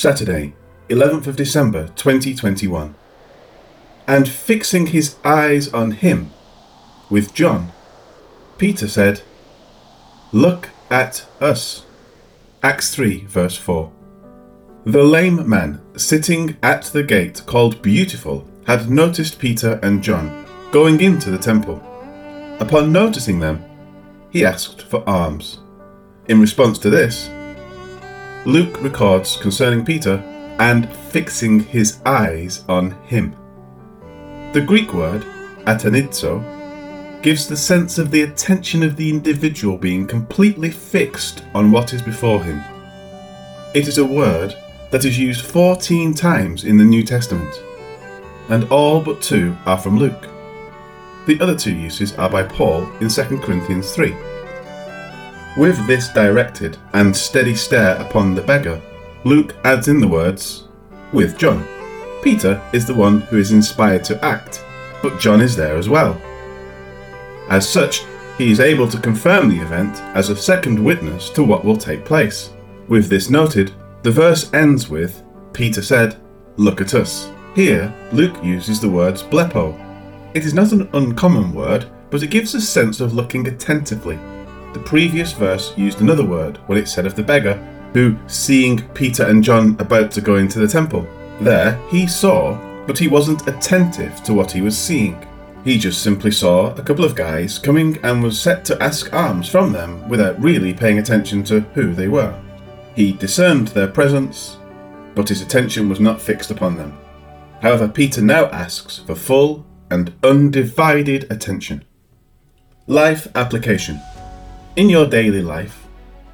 Saturday, 11th of December 2021. And fixing his eyes on him, with John, Peter said, Look at us. Acts 3, verse 4. The lame man sitting at the gate called Beautiful had noticed Peter and John going into the temple. Upon noticing them, he asked for alms. In response to this, Luke records concerning Peter and fixing his eyes on him. The Greek word, atenizo, gives the sense of the attention of the individual being completely fixed on what is before him. It is a word that is used 14 times in the New Testament, and all but two are from Luke. The other two uses are by Paul in 2 Corinthians 3. With this directed and steady stare upon the beggar, Luke adds in the words, with John. Peter is the one who is inspired to act, but John is there as well. As such, he is able to confirm the event as a second witness to what will take place. With this noted, the verse ends with, Peter said, Look at us. Here, Luke uses the words blepo. It is not an uncommon word, but it gives a sense of looking attentively the previous verse used another word when it said of the beggar, who, seeing Peter and John about to go into the temple, there he saw, but he wasn't attentive to what he was seeing. He just simply saw a couple of guys coming and was set to ask alms from them without really paying attention to who they were. He discerned their presence, but his attention was not fixed upon them. However, Peter now asks for full and undivided attention. Life application. In your daily life,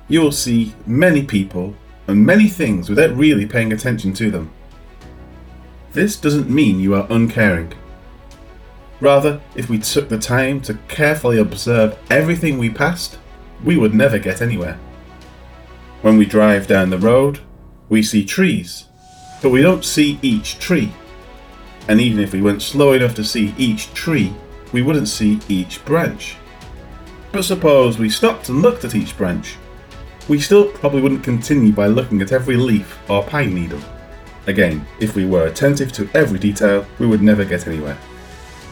you will see many people and many things without really paying attention to them. This doesn't mean you are uncaring. Rather, if we took the time to carefully observe everything we passed, we would never get anywhere. When we drive down the road, we see trees, but we don't see each tree. And even if we went slow enough to see each tree, we wouldn't see each branch. But suppose we stopped and looked at each branch. We still probably wouldn't continue by looking at every leaf or pine needle. Again, if we were attentive to every detail, we would never get anywhere.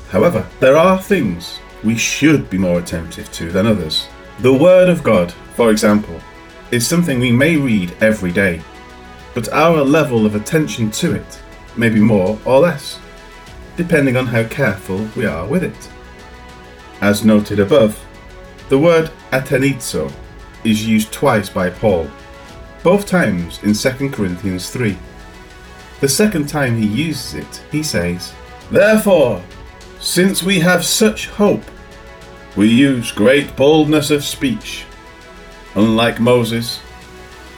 However, there are things we should be more attentive to than others. The Word of God, for example, is something we may read every day, but our level of attention to it may be more or less, depending on how careful we are with it. As noted above, the word atenizo is used twice by Paul, both times in 2 Corinthians 3. The second time he uses it, he says, Therefore, since we have such hope, we use great boldness of speech, unlike Moses,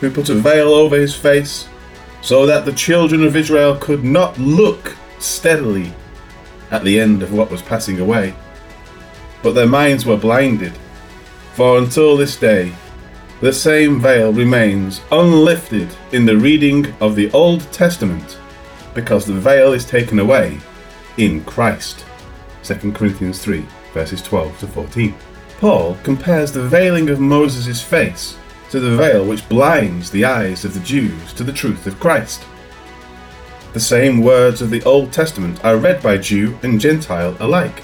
who put a veil over his face, so that the children of Israel could not look steadily at the end of what was passing away, but their minds were blinded for until this day, the same veil remains unlifted in the reading of the Old Testament, because the veil is taken away in Christ. 2 Corinthians 3, verses 12 to 14. Paul compares the veiling of Moses' face to the veil which blinds the eyes of the Jews to the truth of Christ. The same words of the Old Testament are read by Jew and Gentile alike.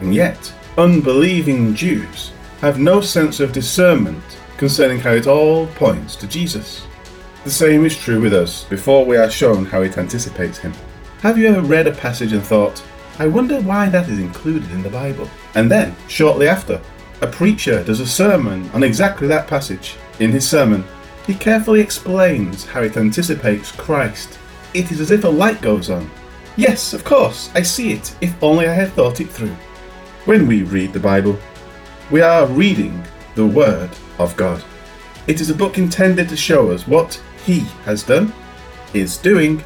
And yet, unbelieving Jews have no sense of discernment concerning how it all points to Jesus. The same is true with us before we are shown how it anticipates him. Have you ever read a passage and thought, I wonder why that is included in the Bible? And then, shortly after, a preacher does a sermon on exactly that passage. In his sermon, he carefully explains how it anticipates Christ. It is as if a light goes on. Yes, of course, I see it, if only I had thought it through. When we read the Bible, we are reading the Word of God. It is a book intended to show us what He has done, is doing,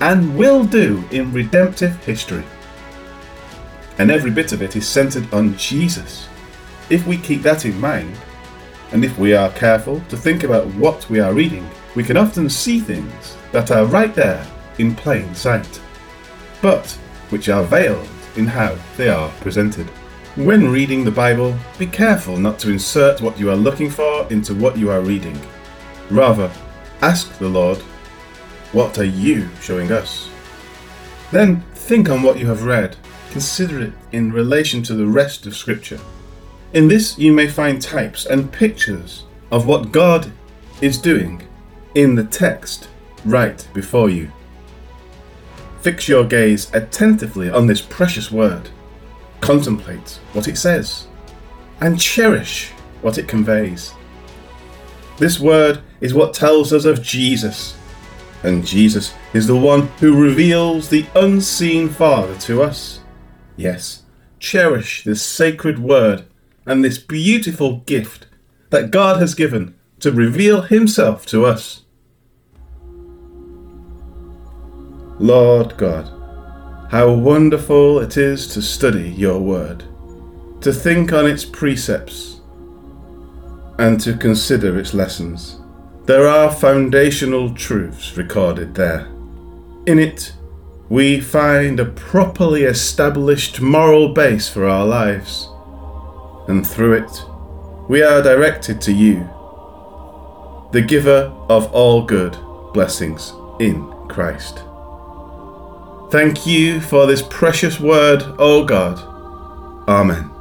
and will do in redemptive history. And every bit of it is centered on Jesus. If we keep that in mind, and if we are careful to think about what we are reading, we can often see things that are right there in plain sight, but which are veiled in how they are presented. When reading the Bible, be careful not to insert what you are looking for into what you are reading. Rather, ask the Lord, What are you showing us? Then think on what you have read. Consider it in relation to the rest of Scripture. In this, you may find types and pictures of what God is doing in the text right before you. Fix your gaze attentively on this precious word. Contemplate what it says and cherish what it conveys. This word is what tells us of Jesus, and Jesus is the one who reveals the unseen Father to us. Yes, cherish this sacred word and this beautiful gift that God has given to reveal Himself to us. Lord God, how wonderful it is to study your word, to think on its precepts, and to consider its lessons. There are foundational truths recorded there. In it, we find a properly established moral base for our lives, and through it, we are directed to you, the giver of all good blessings in Christ. Thank you for this precious word, O God. Amen.